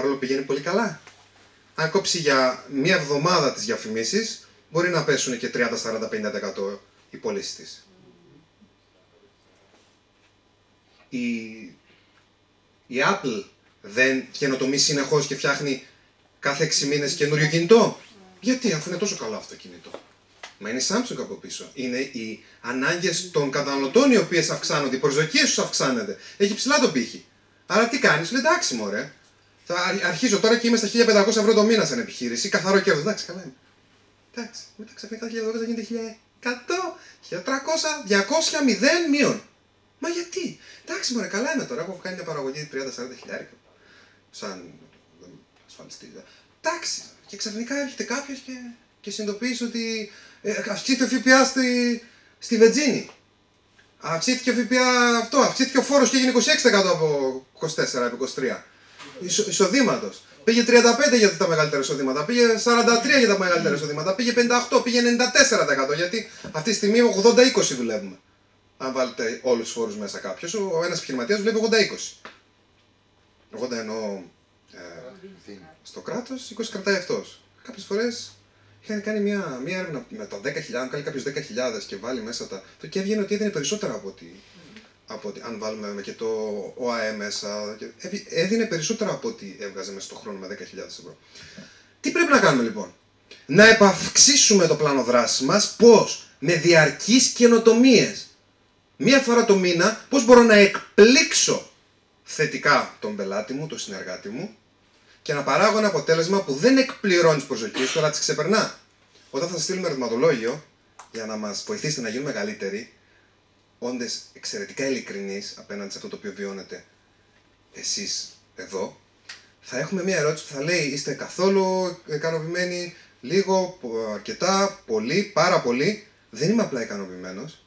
παρόλο που πηγαίνει πολύ καλά. Αν κόψει για μία εβδομάδα τις διαφημίσεις, μπορεί να πέσουν και 30, 40, 50% οι πωλήσεις της. Η, η Apple δεν καινοτομεί συνεχώς και φτιάχνει κάθε 6 μήνες καινούριο κινητό; Γιατί, αφού είναι τόσο καλό αυτό το κινητό. Μα είναι η Samsung από πίσω. Είναι οι ανάγκες των καταναλωτών οι οποίες αυξάνονται, οι προσδοκίες τους αυξάνονται. Έχει ψηλά το πύχη. Άρα τι κάνεις, λέει εντάξει, μωρέ. Θα αρχίζω τώρα και είμαι στα 1500 ευρώ το μήνα σαν επιχείρηση. Καθαρό κέρδος. Εντάξει, καλά είναι. Εντάξει, μετά ξαφνικά τα 1200 θα γίνεται 1100, 1300, 200, 0, μείον. Μα γιατί; Εντάξει, μωρέ, καλά είμαι τώρα. Έχω κάνει μια παραγωγή 30-40 χιλιάρικα. Σαν ασφαλιστή. Εντάξει. Και ξαφνικά έρχεται κάποιος και, και συνειδητοποιήσει ότι ε, αυξήθηκε ο ΦΠΑ στη, στη Βετζίνη. Αυξήθηκε ο ΦΠΑ αυτό, αυξήθηκε ο φόρος και έγινε 26% από 24 από 23. Ισο, Εισοδήματος. Πήγε 35 για τα μεγαλύτερα εισοδήματα, πήγε 43 για τα μεγαλύτερα εισοδήματα, πήγε 58, πήγε 94% γιατί αυτή τη στιγμή 80-20 δουλεύουμε. Αν βάλετε όλους τους φόρους μέσα κάποιος, ο ένας επιχειρηματίας δουλεύει 80-20. 80 εννοώ ε, στο κράτος, 20 κρατάει αυτός. Κάποιες φορές είχαν κάνει μια, μια έρευνα με τα 10.000, αν κάνει κάποιο 10.000 και βάλει μέσα τα. Το και έβγαινε ότι έδινε περισσότερα από ότι. Από ότι αν βάλουμε και το ΟΑΕ μέσα, έδινε περισσότερα από ό,τι έβγαζε μέσα στον χρόνο με 10.000 ευρώ. Τι πρέπει να κάνουμε λοιπόν, Να επαυξήσουμε το πλάνο δράσης μας, πώς, με διαρκείς καινοτομίες. Μία φορά το μήνα, πώς μπορώ να εκπλήξω θετικά τον πελάτη μου, τον συνεργάτη μου, και να παράγω ένα αποτέλεσμα που δεν εκπληρώνει τις προσδοκίες του, αλλά τις ξεπερνά. Όταν θα σας στείλουμε ερωτηματολόγιο για να μας βοηθήσετε να γίνουμε καλύτεροι, όντε εξαιρετικά ειλικρινείς απέναντι σε αυτό το οποίο βιώνετε εσείς εδώ, θα έχουμε μια ερώτηση που θα λέει: Είστε καθόλου ικανοποιημένοι, λίγο, αρκετά, πολύ, πάρα πολύ. Δεν είμαι απλά ικανοποιημένος,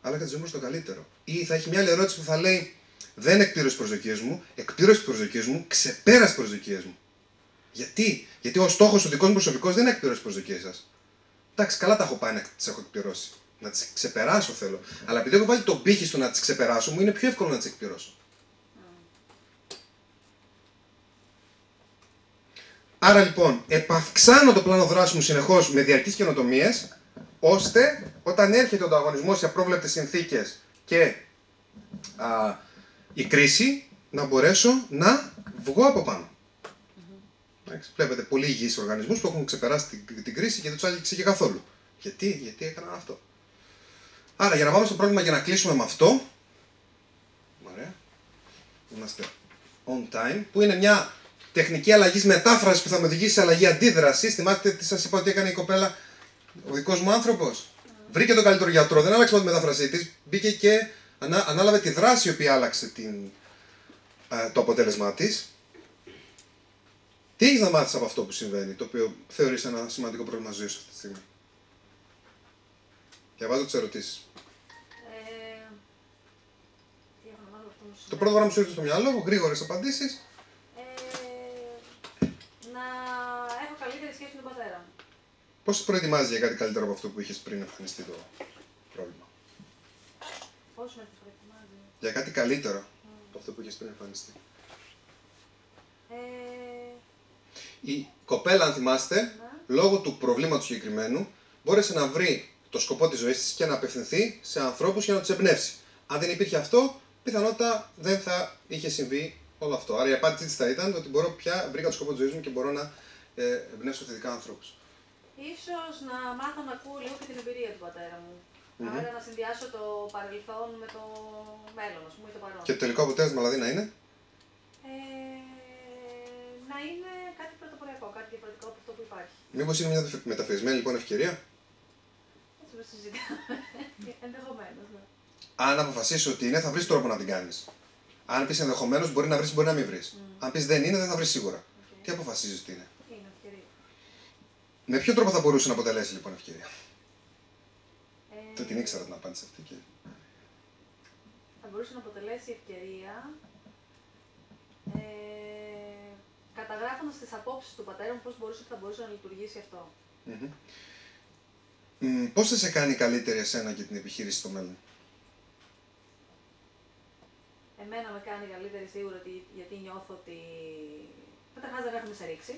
αλλά και τη ζωή μου στο καλύτερο. Ή θα έχει μια άλλη ερώτηση που θα λέει: δεν εκπλήρωσε τις προσδοκίες μου, εκπλήρωσε τις προσδοκίες μου, ξεπέρασε τις προσδοκίες μου. Γιατί; Γιατί ο στόχος του δικός μου προσωπικός δεν είναι εκπληρώσει τις προσδοκίες σας. Εντάξει, καλά τα έχω πάει να τις έχω εκπληρώσει. Να τις ξεπεράσω θέλω. Αλλά επειδή έχω βάλει τον πύχη στο να τις ξεπεράσω, μου είναι πιο εύκολο να τις εκπληρώσω. Άρα λοιπόν, επαυξάνω το πλάνο δράσης μου συνεχώς με διαρκείς καινοτομίες, ώστε όταν έρχεται ο ανταγωνισμός σε απρόβλεπτε συνθήκες και α, η κρίση να μπορέσω να βγω από πάνω. Mm-hmm. Βλέπετε πολύ υγιείς οργανισμούς που έχουν ξεπεράσει την, την κρίση και δεν τους άγγιξε και καθόλου. Γιατί, γιατί έκαναν αυτό. Άρα για να πάμε στο πρόβλημα για να κλείσουμε με αυτό. Ωραία. Είμαστε on time. Που είναι μια τεχνική αλλαγής μετάφρασης που θα με οδηγήσει σε αλλαγή αντίδρασης. Θυμάστε τι σας είπα ότι έκανε η κοπέλα, ο δικός μου άνθρωπος; Βρήκε τον καλύτερο γιατρό, δεν άλλαξε μόνο τη μετάφρασή της, μπήκε και ανά, ανάλαβε τη δράση η οποία άλλαξε την, το αποτέλεσμά της. Τι έχεις να μάθεις από αυτό που συμβαίνει, το οποίο θεωρείς ένα σημαντικό πρόβλημα ζωής αυτή τη στιγμή; Διαβάζω τις ερωτήσεις. Ε, το πρώτο πράγμα που σου ήρθε στο μυαλό, γρήγορες απαντήσεις. Ε, να έχω καλύτερη σχέση με τον πατέρα μου. Πώ προετοιμάζει για κάτι καλύτερο από αυτό που είχες πριν εμφανιστεί το πρόβλημα; Πώς με προετοιμάζει; Για κάτι καλύτερο από αυτό που είχες πριν εμφανιστεί. Ε... Η κοπέλα, αν θυμάστε, ναι. λόγω του προβλήματος συγκεκριμένου, μπόρεσε να βρει το σκοπό της ζωής της και να απευθυνθεί σε ανθρώπους για να τους εμπνεύσει. Αν δεν υπήρχε αυτό, πιθανότατα δεν θα είχε συμβεί όλο αυτό. Άρα η απάντησή της θα ήταν ότι μπορώ πια βρήκα το σκοπό της ζωής μου και μπορώ να ε, εμπνεύσω θετικά ανθρώπους. Ίσως να μάθω να ακούω λίγο και την εμπειρία του πατέρα μου. Mm-hmm. Άρα να συνδυάσω το παρελθόν με το μέλλον, ας πούμε, το παρόν. Και το τελικό αποτέλεσμα δηλαδή να είναι; Ε, να είναι κάτι πρωτοποριακό, κάτι διαφορετικό από αυτό που υπάρχει. Μήπως είναι μια μεταφρασμένη λοιπόν ευκαιρία; Έτσι το συζητάμε. ενδεχομένως, ναι. Αν αποφασίσεις ότι είναι, θα βρεις τρόπο να την κάνεις. Αν πεις ενδεχομένως, μπορεί να βρεις, μπορεί να μην βρεις. Mm. Αν πεις δεν είναι, δεν θα βρεις σίγουρα. Okay. Τι αποφασίζεις ότι είναι; Είναι ευκαιρία; Με ποιο τρόπο θα μπορούσε να αποτελέσει λοιπόν ευκαιρία; Το την ήξερα την απάντηση αυτή. Και... Θα μπορούσε να αποτελέσει ευκαιρία ε, καταγράφοντας τις απόψεις του πατέρα μου πώς μπορούσε, θα μπορούσε να λειτουργήσει αυτό. Mm-hmm. Πώς θα σε κάνει καλύτερη εσένα και την επιχείρηση στο μέλλον; Εμένα με κάνει καλύτερη σίγουρα γιατί νιώθω ότι έχουν σε ρίξει.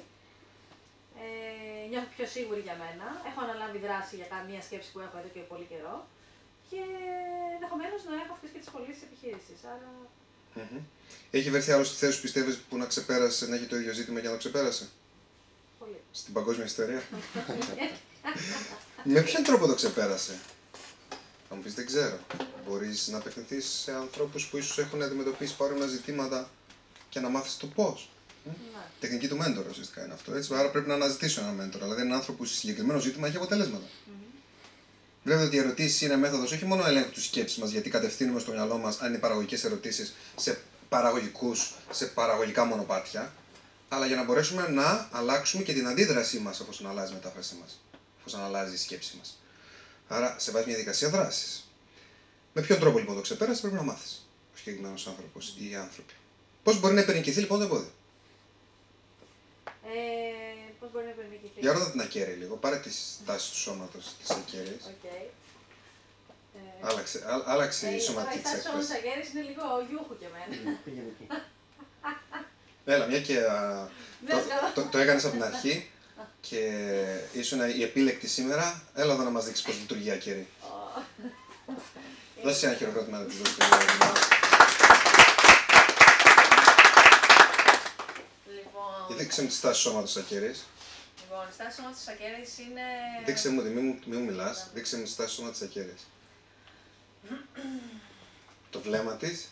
Ε, νιώθω πιο σίγουρη για μένα. Έχω αναλάβει δράση για καμία σκέψη που έχω εδώ και πολύ καιρό. Και ενδεχομένως να έχω αυτές και τις πωλήσει της επιχείρησης. Άρα... Mm-hmm. Έχει βρεθεί άλλος στη θέση που πιστεύεις που να ξεπέρασε, να έχει το ίδιο ζήτημα και να το ξεπέρασε; Πολύ. Στην παγκόσμια ιστορία. Με ποιον τρόπο το ξεπέρασε; Θα μου πεις δεν ξέρω. Μπορείς να απευθυνθείς σε ανθρώπους που ίσως έχουν αντιμετωπίσει παρόμοια ζητήματα και να μάθεις το πώς. Ναι. Τεχνική του μέντορα ουσιαστικά είναι αυτό. Έτσι. Άρα πρέπει να αναζητήσω ένα μέντορα. Δηλαδή έναν άνθρωπος που σε συγκεκριμένο ζήτημα έχει αποτελέσματα. Βλέπετε ότι οι ερωτήσεις είναι μέθοδος όχι μόνο ελέγχου της σκέψης μας, γιατί κατευθύνουμε στο μυαλό μας αν είναι παραγωγικές ερωτήσεις σε παραγωγικούς, σε παραγωγικά μονοπάτια, αλλά για να μπορέσουμε να αλλάξουμε και την αντίδρασή μας εφόσον αλλάζει η μετάφρασή μας, εφόσον αλλάζει η σκέψη μας. Άρα, σε βάζει μια διαδικασία δράσης. Με ποιον τρόπο λοιπόν το ξεπέρασες, πρέπει να μάθεις ο συγκεκριμένος άνθρωπος ή οι άνθρωποι. Πώς μπορεί να υπερνικηθεί λοιπόν το εμπόδιο; Ε, Πώς μπορεί να υπερνικηθεί. Για ρώτα την Ακέραιη λίγο. Πάρε τη στάση του σώματος της ακέραιης. Οκ. Ε, Άλλαξε, α- άλλαξε ε, η τώρα σωματική η της στάση όμως της έκφραση. Ακέραιης είναι λίγο γιούχου και εμένα. Πήγαινε εκεί. Έλα, μια και α, Ναι, καλά. το, το, το έκανες από την αρχή και ήσουν η επίλεκτη σήμερα. Έλα εδώ να μας δείξεις πώς λειτουργεί η ακέραιη. Ω. Δώσε ένα χειροκρότημα να τη δώσει. Λοιπόν, Δείξε μου τη στάση σώματος της Ακέραιης. λοιπόν, η στάση όμως της Ακέραιης είναι... Δείξε μου, μην μου, μη μου μιλάς. Δείξε μου τη στάση σώματος της Ακέραιης. Το βλέμμα της.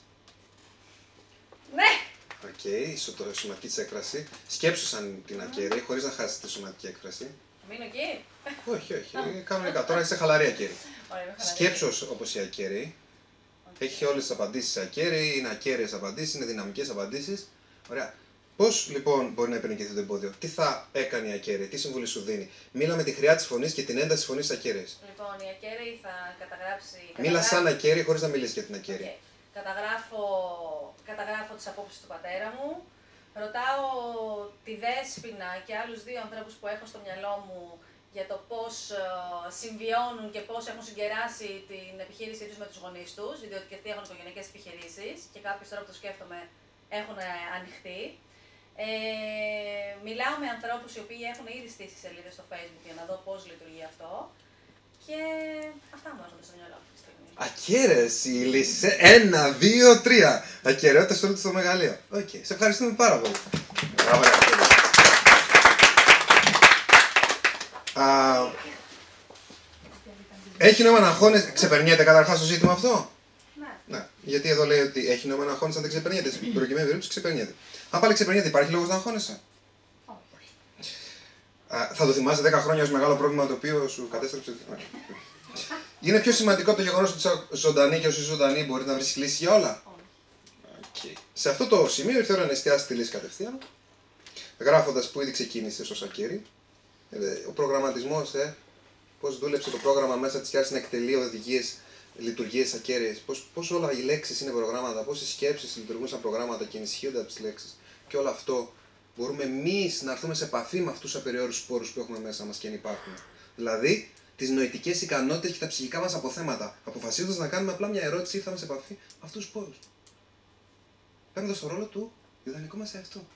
Ναι! OK, okay, το σωματική της έκφραση. Σκέψου σαν την ακέραιη, χωρίς να χάσεις τη σωματική έκφραση. Μείνε εκεί. όχι, όχι, κανονικά. Τώρα είσαι χαλαρή ακέραιη. Ωραία, είμαι χαλαρή. Σκέψου όπως η ακέραιη. Έχει όλες τις απαντήσεις ακέραιη, είναι ακέραιες απαντήσεις, είναι δυναμικές απαντήσεις. Ωραία. Πώς λοιπόν μπορεί να υπερνικηθεί το εμπόδιο, τι θα έκανε η ακέραιη, τι συμβουλή σου δίνει; Μίλα με τη χροιά της φωνής και την ένταση της φωνής της ακέραιης. Λοιπόν, η Ακέραιη θα καταγράψει... Μίλα καταγράφει- σαν ακέραιη χωρίς να μιλήσεις για την ακέραιη. Οκ. Καταγράφω, καταγράφω τις απόψεις του πατέρα μου. Ρωτάω τη Δέσποινα και άλλους δύο ανθρώπους που έχω στο μυαλό μου για το πώς ε, συμβιώνουν και πώς έχουν συγκεράσει την επιχείρησή τους με τους γονείς τους, διότι και αυτοί έχουν οικογενειακές επιχειρήσεις και κάποιες τώρα που το σκέφτομαι έχουν ε, ανοιχτεί. Ε, μιλάω με ανθρώπους οι οποίοι έχουν ήδη στήσει σελίδες στο facebook για να δω πώς λειτουργεί αυτό και αυτά μου έρχονται στο μυαλό αυτή τη στιγμή. Ακέραιες οι λύσεις. Ένα, δύο, τρία. Ακεραιότητα σε όλο το μεγαλείο. Οκ. Σε ευχαριστούμε πάρα πολύ. Μπράβο, ρε. Α, Έχει νόημα να αγχώνεσαι; Ξεπερνιέται καταρχάς το ζήτημα αυτό; Ναι. Ναι. Γιατί εδώ λέει ότι έχει νόημα να αγχώνεσαι αν δεν ξεπερνιέται. Στην προκειμένη περίπτωση ξεπερνιέται. Αν πάλι ξεπερνιέται, υπάρχει λόγος να αγχώνεσαι; Όχι. Α, θα το θυμάσαι 10 χρόνια ως μεγάλο πρόβλημα το οποίο σου κατέστρεψε. Ναι. Είναι πιο σημαντικό από το γεγονός ότι είσαι ζωντανή και όσο είσαι ζωντανή μπορεί να βρει λύση για όλα. Όχι. Okay. Σε αυτό το σημείο ήρθε η ώρα να εστιάσεις τη λύση κατευθείαν. Γράφοντας που ήδη ξεκίνησε ω Ακύρη. Ο προγραμματισμός, ε, πώς δούλεψε το πρόγραμμα μέσα της και άρχισε να εκτελεί οδηγίες, λειτουργίες ακέραιε. Πώς όλα οι λέξεις είναι προγράμματα, πώς οι σκέψεις λειτουργούν σαν προγράμματα και ενισχύονται από τις λέξεις. Και όλο αυτό μπορούμε εμείς να έρθουμε σε επαφή με αυτούς τους απεριόριστους σπόρου που έχουμε μέσα μας και αν υπάρχουν. Δηλαδή, τις νοητικές ικανότητες και τα ψυχικά μας αποθέματα. Αποφασίζοντας να κάνουμε απλά μια ερώτηση, ήρθαμε σε επαφή με αυτούς τους σπόρου. Παίρνοντας το ρόλο του ιδανικού μας εαυτού.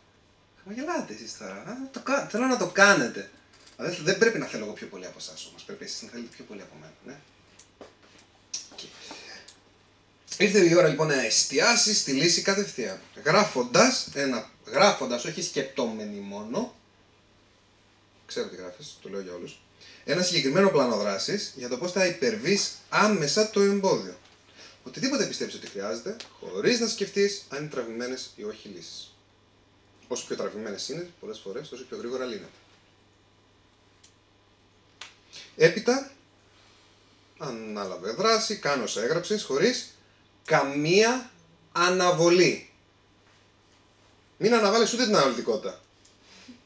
Χαμογελάτε εσείς τώρα. Α, το, κα- θέλω να το κάνετε. Α, Δεν, δεν πρέπει να θέλω εγώ πιο πολύ από εσάς όμως. Πρέπει εσείς να θέλετε πιο πολύ από μένα. Ναι. Οκ. Ήρθε η ώρα λοιπόν να εστιάσεις στη λύση κατευθείαν. Γράφοντας ένα. Γράφοντας, όχι σκεπτόμενοι μόνο. Ξέρω τι γράφεις, το λέω για όλους. Ένα συγκεκριμένο πλάνο δράσης για το πώς θα υπερβείς άμεσα το εμπόδιο. Οτιδήποτε πιστεύεις ότι χρειάζεται, χωρίς να σκεφτείς αν είναι τραβημένε ή όχι λύσεις. Όσο πιο τραβημένε είναι, πολλές φορές, τόσο πιο γρήγορα λύνεται. Έπειτα, ανάλαβε δράση, κάνω όσα έγραψε, χωρίς καμία αναβολή. Μην αναβάλεις ούτε την αναλυτικότητα.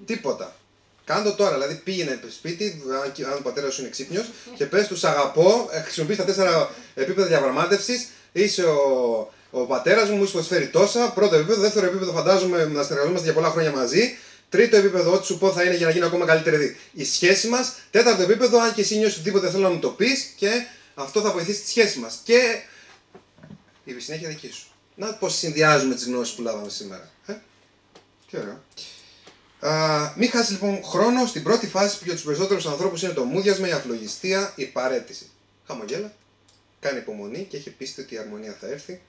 Τίποτα. Κάντο τώρα, δηλαδή πήγαινε σπίτι, αν και- αν ο πατέρας σου είναι ξύπνιος, και πες τους αγαπώ, ε, χρησιμοποιείς τα τέσσερα επίπεδα διαπραγμάτευσης. Είσαι ο, ο πατέρας μου, μου έχεις προσφέρει τόσα. Πρώτο επίπεδο, δεύτερο επίπεδο, φαντάζομαι να συνεργαζόμαστε για πολλά χρόνια μαζί. Τρίτο επίπεδο, ό,τι σου πω θα είναι για να γίνει ακόμα καλύτερη δι- η σχέση μας. Τέταρτο επίπεδο, αν και εσύ νιώσεις οτιδήποτε θέλω να μου το πεις και αυτό θα βοηθήσει τη σχέση μας. Και η συνέχεια δική σου. Να πώς συνδυάζουμε τις γνώσεις που λάβαμε σήμερα. Ε; Τι ωραίο. Α, μην χάσεις λοιπόν χρόνο στην πρώτη φάση που για τους περισσότερους ανθρώπους είναι το μούδιασμα, η αυλογιστία, η παρέτηση. Χαμογέλα, κάνει υπομονή και έχει πίστη ότι η αρμονία θα έρθει.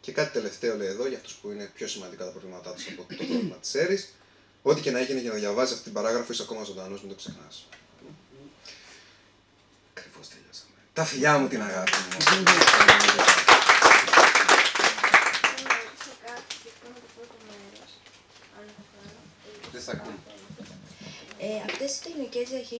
Και κάτι τελευταίο λέει εδώ για αυτούς που είναι πιο σημαντικά τα προβλήματά τους από το πρόβλημα της αίρη. Ό,τι και να έγινε για να διαβάζει αυτή την παράγραφο, είσαι ακόμα ζωντανός, μην το ξεχνάς. Ακριβώς τελειώσαμε. Τα φιλιά μου την αγάπη μου. Ε, αυτές οι τεχνικές διαχείρισης